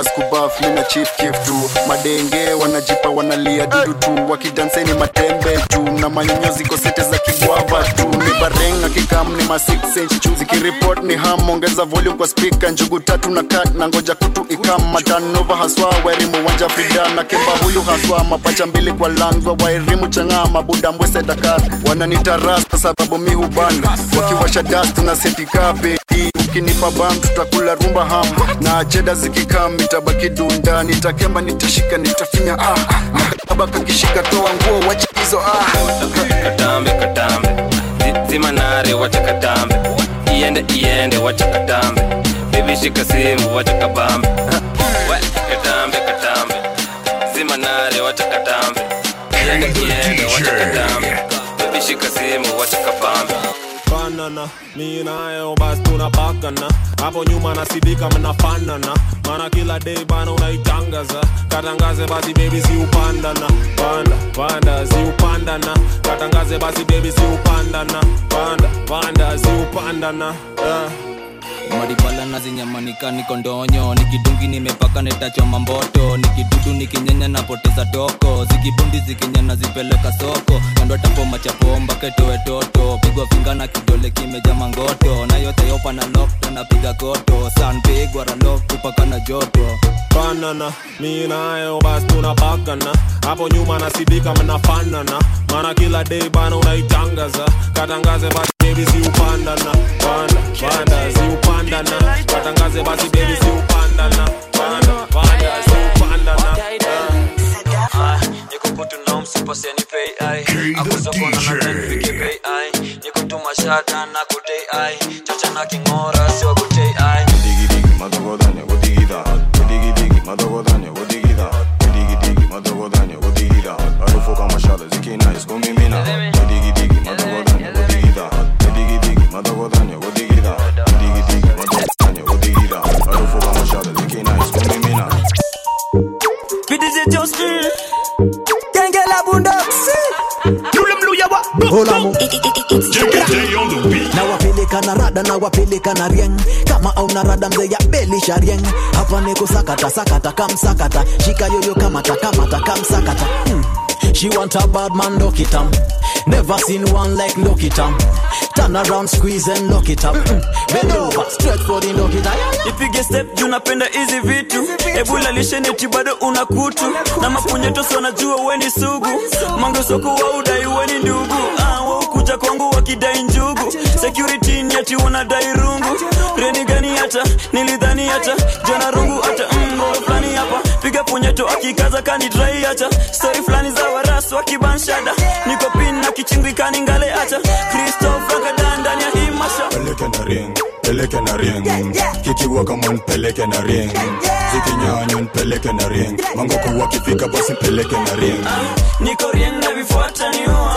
bas kubaf chief kif tu madenge wanajipa wanalia dudu tu. Wakidanseni matembe tu. Na manyonyozi kosete za kigwava tu. Ni bareng kikam ni ma 6 inch zikiripot ni ham ongeza volume kwa speaker. Njugu tatu na kat na ngoja kutu ikam. Matanova haswa wairimu wanja fida. Na kimba huyu haswa mapacha mbili kwa lanzwa wairimu chang'aa mabuda mbwese dakar. Wananita sababu mi hubanda wakiwasha dust na setikape ukinipa bam tutakula rumba ham. Na cheda zikikam itabaki dunda. Nitakemba nitashika nitafinya ah nakaba kakishika toa nguo wacha hizo ah. Katambe katambe. Zi- zima wacha katambe. Iende iende wacha katambe. Shika simu wacha kabambe. Katambe katambe. Zima nare wacha katambe. Iende iende wacha katambe. Bebi shika banana mi nayo basi tunapakana hapo nyuma nasidika mnafanana mana kila day bana unaitangaza katangaze basi bebi siupandana panda panda siupandana katangaze basi bebi siupandana panda panda siupandana yeah. Äh. Maribala na zinyamanika niko ndonyo. Nikidungi nimepaka netachoma mboto. Nikidudu nikinyenya napoteza toko zikibundi zikinyana zipeleka soko. Kando tapo machapomba ketowe toto pigwa finga na kidole kimeja mangoto. Na yote yopa na lokto napiga koto. Kupaka na joto. Banana minayo basi tunapakana. Hapo nyuma nasidika mnafanana maana kila dei bana unaitangaza. Katangaze basi bebi siupandana panda panda siupandana katangaze basi bebi siupandana panda panda siupandana ah. ah, nikukutunamsupaseni pei ai akusokona na tenfike pei ai nikutumashada na kutei ai chocha na king'ora siwakutei ai Madogodanya, godigida, godigidigi, madogodanya, godigida, godigidigi, madogodanya, godigida. Harufu kama shada zikina iskumimina. rada na wapeleka na rieng kama auna rada mzee ya beli sharieng hapa ni kusakata sakata kamsakata shika yoyo kamata kamata kamsakata mm. She want a bad man, lock it up. Never seen one like lock it up. Turn around, squeeze and lock it up. Hmm. Bend over, stretch for the lock it up. Ipige step juu napenda hizi vitu. Ebu lalishe neti bado una. Na mapunyeto sana jua weni sugu. Mango wa udai weni ndugu. Ah, woku wanakuja kwangu wakidai njugu. Security ni ati wanadai rungu. Reni gani hata? Nilidhani hata. Jana rungu hata mm, mbo fulani hapa. Piga punyeto akikaza kani drai hata. Stori fulani za warasu wakibanshada niko pin na kichingri kani ngale hata. Kristofa kadandani ya himasha peleke na ring peleke na ring. Kikiwaka mon peleke na ring. Zikinyanyon peleke na ring. Mangoko wakifika basi peleke na ring. Ah, niko ring na vifuata niua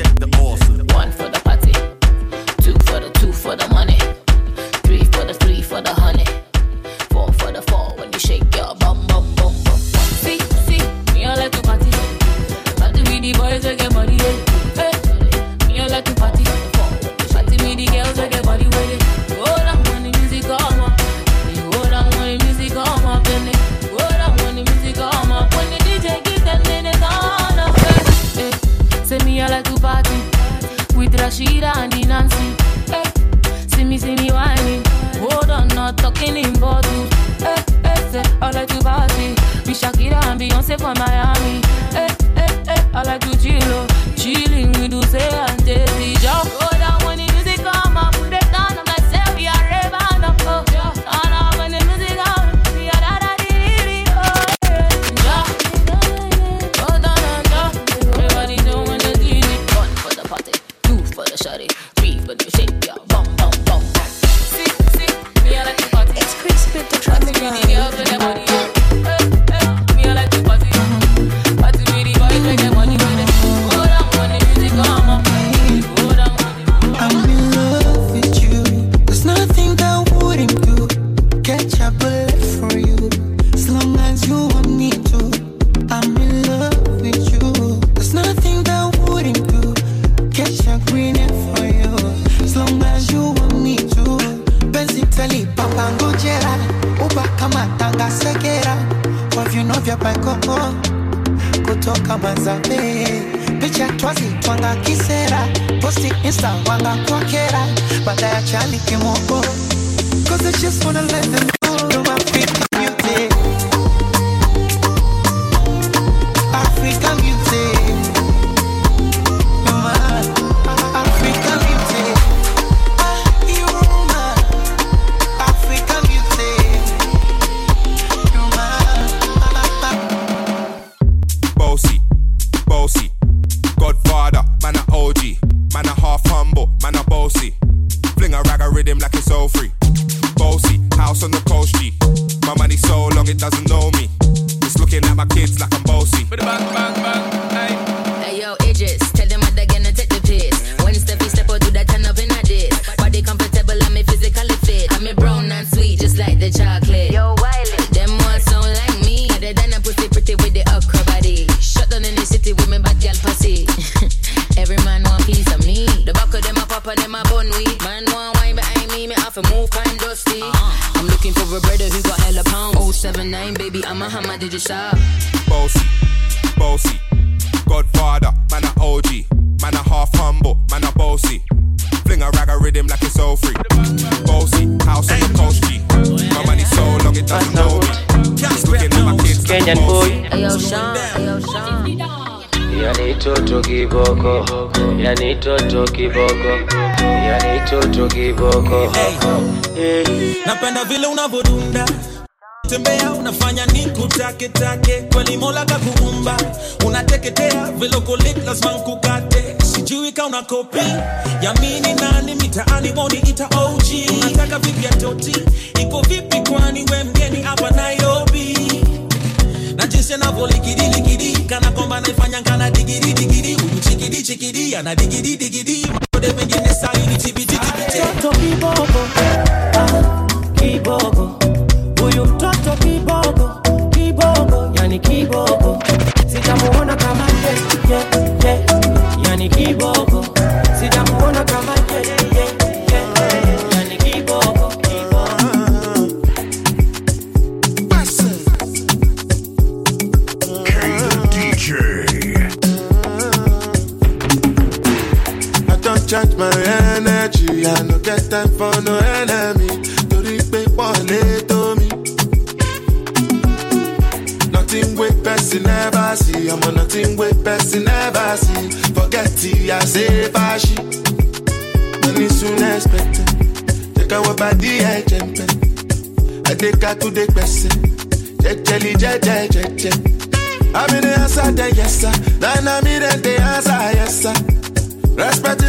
with Rashida and Nancy. Hey, see me, see me whining. Hold on, not talking in bottles. Hey, eh, eh, hey, say, all I do party. With Shakira and Beyonce from Miami. Hey, hey, hey, all I do chillo. vya Baikoko oh. kutoka Mazambe, picha twazitwanga kisera, posti Insta wanga kwa baada ya chali kimoko, cause I just wanna let them know.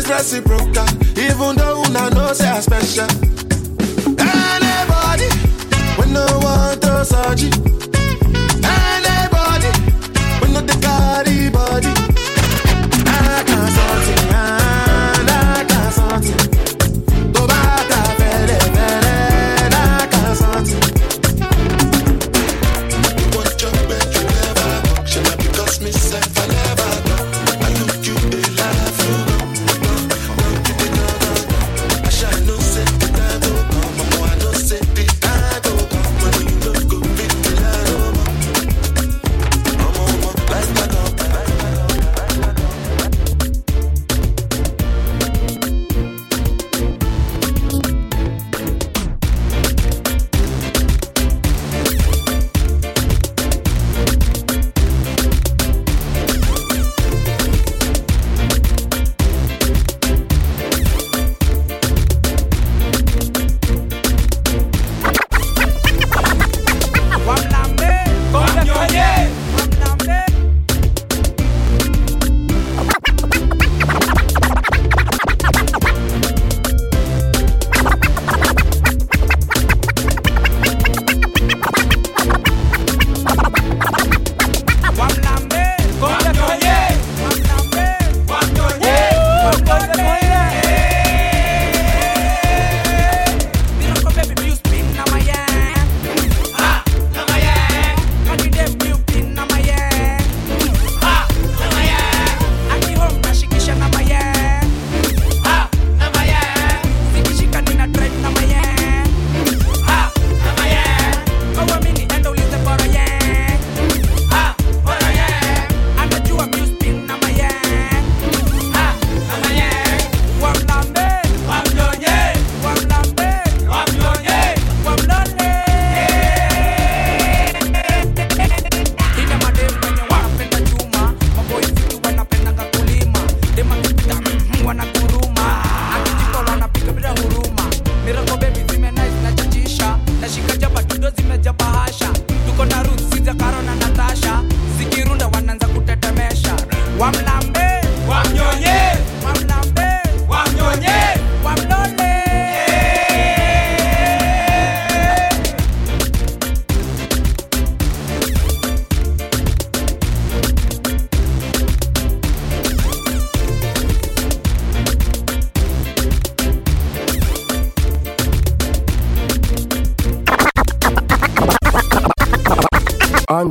is reciprocal, even though una know say I special. Anybody, when no one throws a G.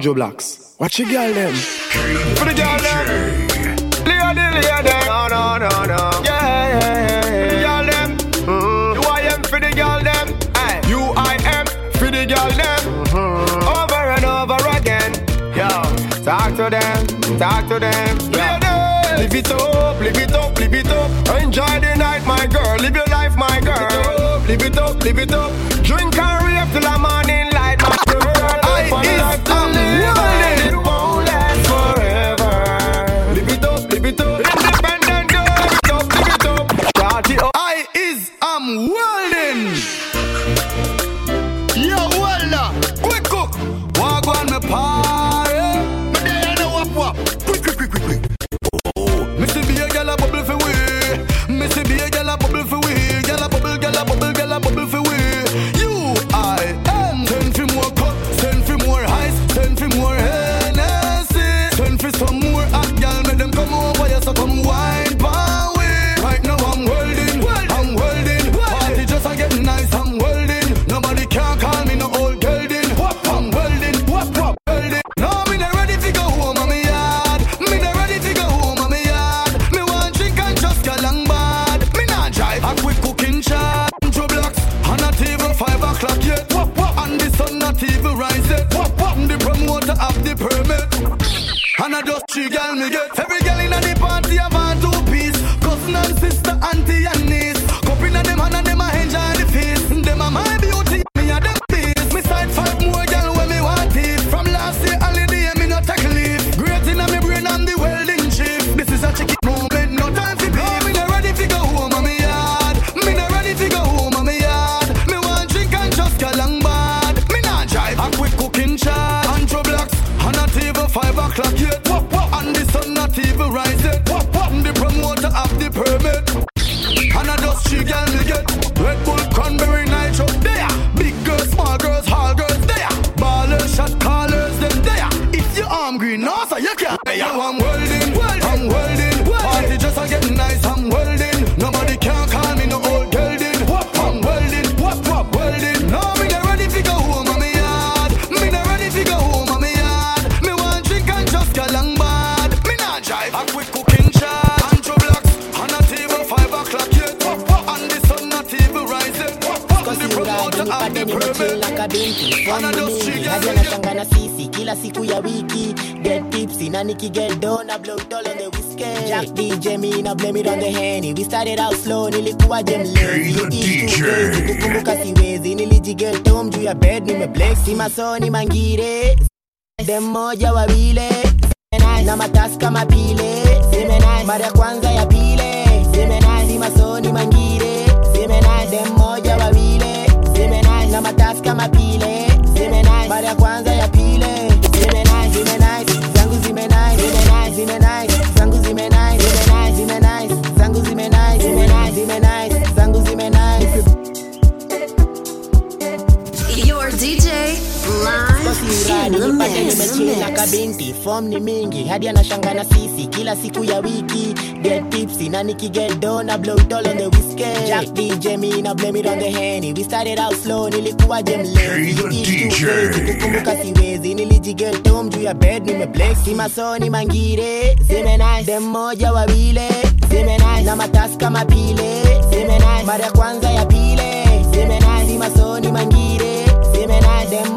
Banjo Watch your girl them. For the girl them. The them. No, no, no, no. Yeah, yeah, yeah. Girl them. Mm-hmm. You I am for the girl them. You I am for the girl them. Mm-hmm. Over and over again. Yo, talk to them, talk to them. Yeah. Them. Live it up, live it up, live it up. Enjoy the night, my girl. Live your life, my girl. Live it up, live it up. Live it up. Drink and rave till the morning for a to. masoni man najipata nimechini na kabinti fom ni mingi hadi anashangana sisi kila siku ya wiki. Get na nikiget down I siwezi nilijiget home juu ya bed nimeblex. Mangire seme nice. Dem moja wawile nice. Na matasi kama nice. Mara ya kwanza ya pile nice. Masoni mangire nice. Dem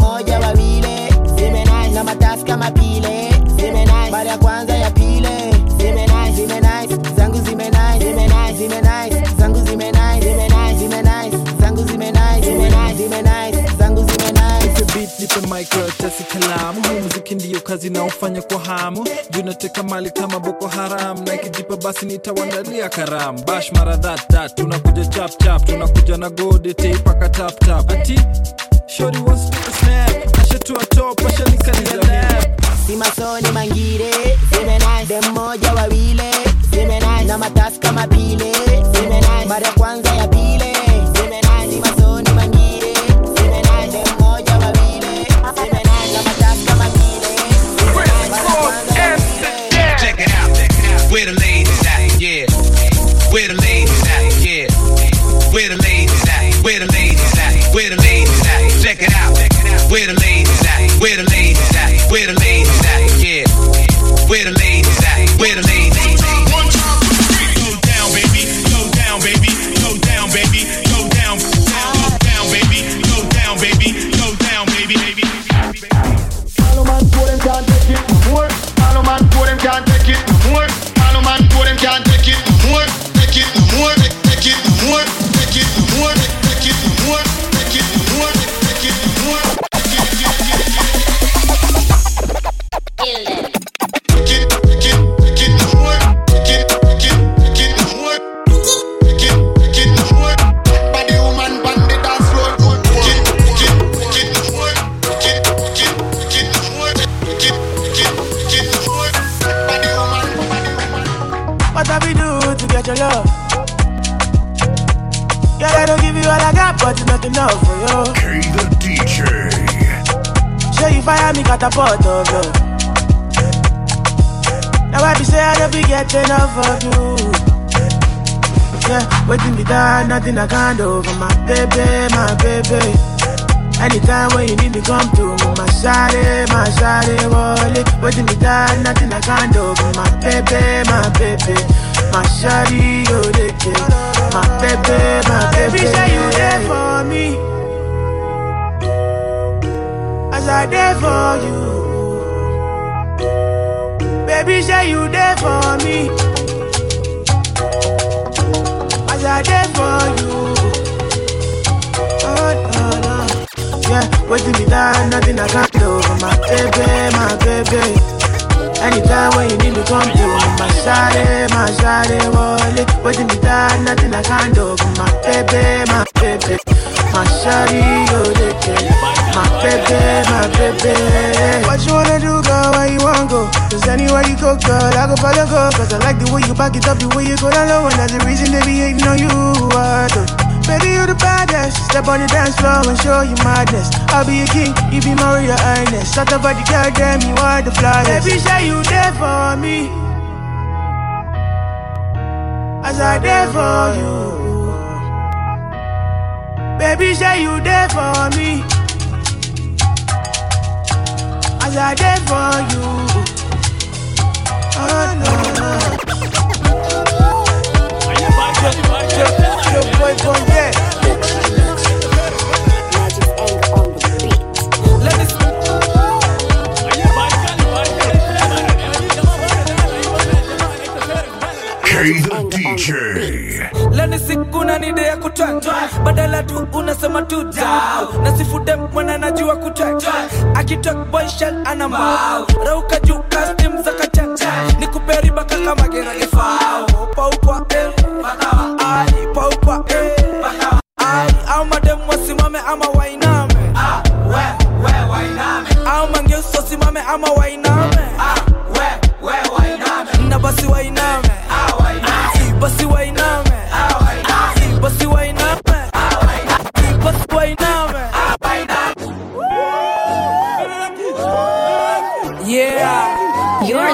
Masi kama pile zime nice, mara ya kwanza ya pile. Zime nice, zime nice, zangu zime nice, zime nice, zime nice, zangu zime nice, zime nice, zime nice, zangu zime nice, zime nice, zime nice, zangu zime nice. Nipe beat, nipe mic, tasi kalamu, muziki ndiyo kazi naofanya kwa hamu, juu nateka mali kama Boko Haram, na kijipa basi nitawandalia karam Bash mara that that, tunakuja chap chap, tunakuja na godi tape mpaka tap tap, ati shorty wants to snap tuwatopasha nikanila simasoni mangire demmoja wawile na mataska mapile pile mara ya kwanza ya pili catapult of love. Now I be say I never get enough of you. Yeah, waiting be done, nothing I can't do for my baby, my baby. Anytime when you need me, come to me, my shawty, my shawty, wallet. Waiting be done, nothing I can't do for my baby, my baby. My shawty, oh, they My baby, my baby. Baby, say you there for me. Cause I there for you. Baby, say you there for me. Cause I there for you. Oh, no, no. Yeah, waiting me down, nothing I can't do. My baby, my baby. Anytime when you need me, come to my side, my side, wallet. Waiting me down, nothing I can't do. My baby, my baby. My shawty, oh, they My baby, my baby. What you wanna do, girl? Where you wanna go? Cause anywhere you go, girl, I go follow go. Cause I like the way you back it up, the way you go down low. And that's the reason they be hating on you. I do. Baby, you the baddest. Step on the dance floor and show you madness. I'll be a king, you be my royal highness. Shut up, the girl, damn, you are the flyest. Baby, say you there for me. As I there for you. Baby, say you there for me. As I there for you. Oh, no, Are you barking? Barking? no. Your boy gon' get. K the DJ. Leni siku na nide ya kutwatwa badala tu unasema tu dau nasifude mwana najua kutwatwa akitok boyshal ana mbao rauka juu kastim za kachacha. Ni kuperiba kaka mageragefao paukwa eh bakawa ai. Paukwa eh bakawa ai. Au madem wasimame ama wainame. Ah we we wainame. Au mangeuso simame ama wainame. Ah we we wainame. Na basi wainame. Ah wainame. Basi wainame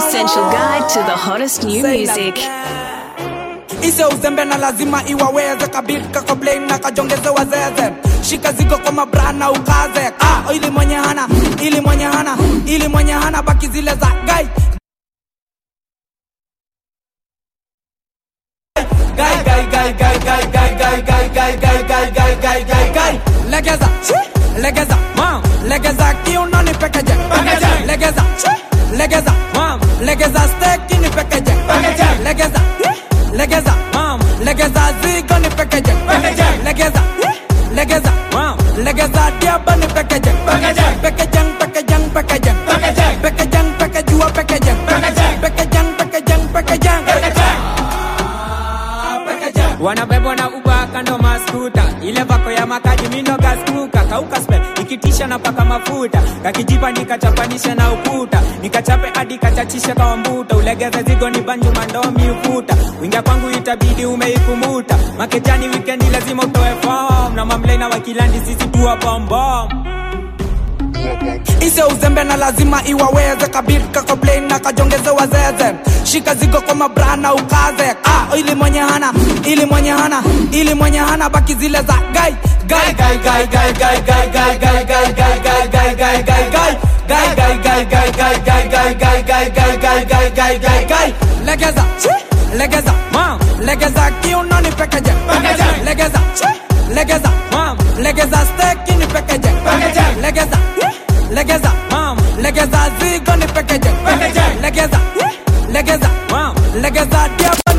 essential guide to the hottest new music. ise uzembe na lazima iwaweze kabika kablain na kajongeze wazeze shika zigo kwa mabra na ukaze ah, ili mwenye hana ili mwenye hana ili mwenye hana baki zile za gai gai gai gai gai gai gai gai gai gai gai gai gai legeza legeza mam legeza kiuno ni pekeje legeza legeza mam legeza steki ni pekeje legeza legeza mam legeza zigo ni pekeje legeza legeza mam legeza diaba ni pekeje pekejang pekejang pekejang pekejang pekejua pekejang pekejang pekejang pekejang wanabebwa na kando ile vako ya makaji mindo spe ikitisha na paka mafuta. Kakijipa nikachapanisha na ukuta. Nikachape hadi kachachisha mbuta. Ulegeze zigo ni banju mandomi ukuta wingia kwangu itabidi umeikumuta makejani wikendi lazima utoe fom na mamlena wakilandi sisi bombom ise uzembe na lazima iwaweze kabika kablain na kajongeze wazeze shika zigo kwa mabrana ukaze ah, ili mwenye hana ili mwenye hana ili mwenye hana baki zile za gai legeza legeza legeza legeza legeza legeza steki ni pekeje legeza legeza mam legeza zigo ni pekeje legeza legeza mam legeza diaba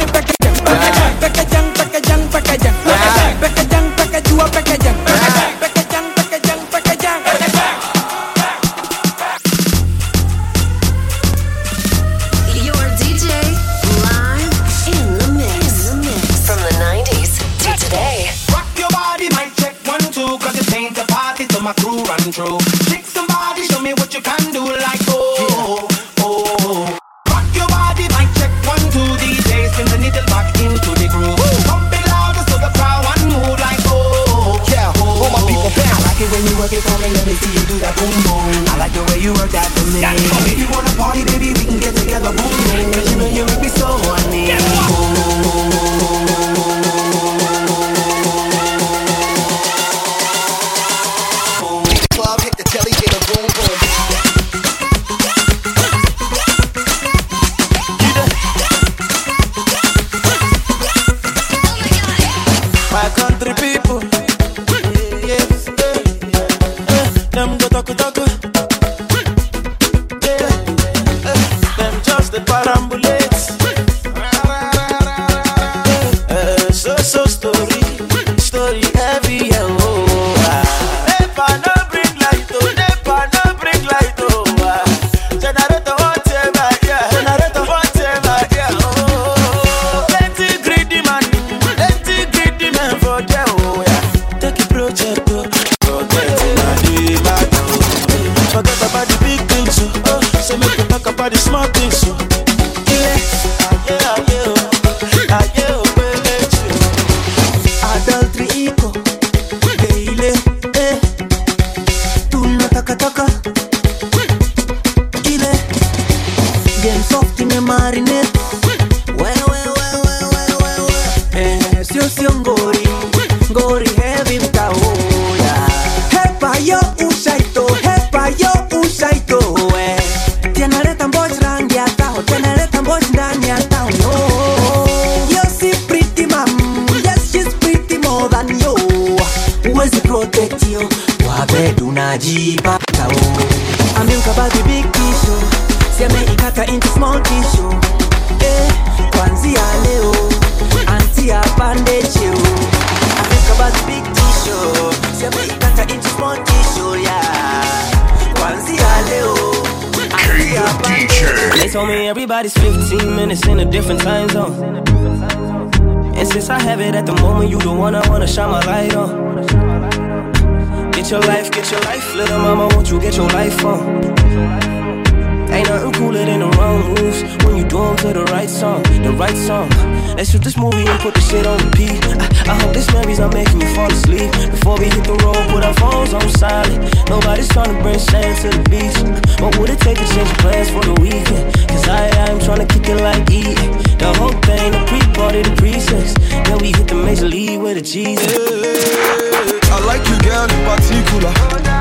told me everybody's 15 minutes in a different time zone. And since I have it at the moment, you the one I wanna shine my light on. Get your life, get your life, little mama, won't you get your life on? Ain't nothing cooler than the wrong moves when you do 'em to the right song, the right song. Let's shoot this movie and put the shit on repeat. I, I hope this memories are making you fall asleep. Before we hit the road, put our phones on silent. Nobody's trying to bring sand to the beach. What would it take to change plans for the weekend? Cause I, I'm trying to kick it like E. The whole thing, the pre-party, the pre-sex. Then we hit the major league with a Jesus. I like you, girl, in particular.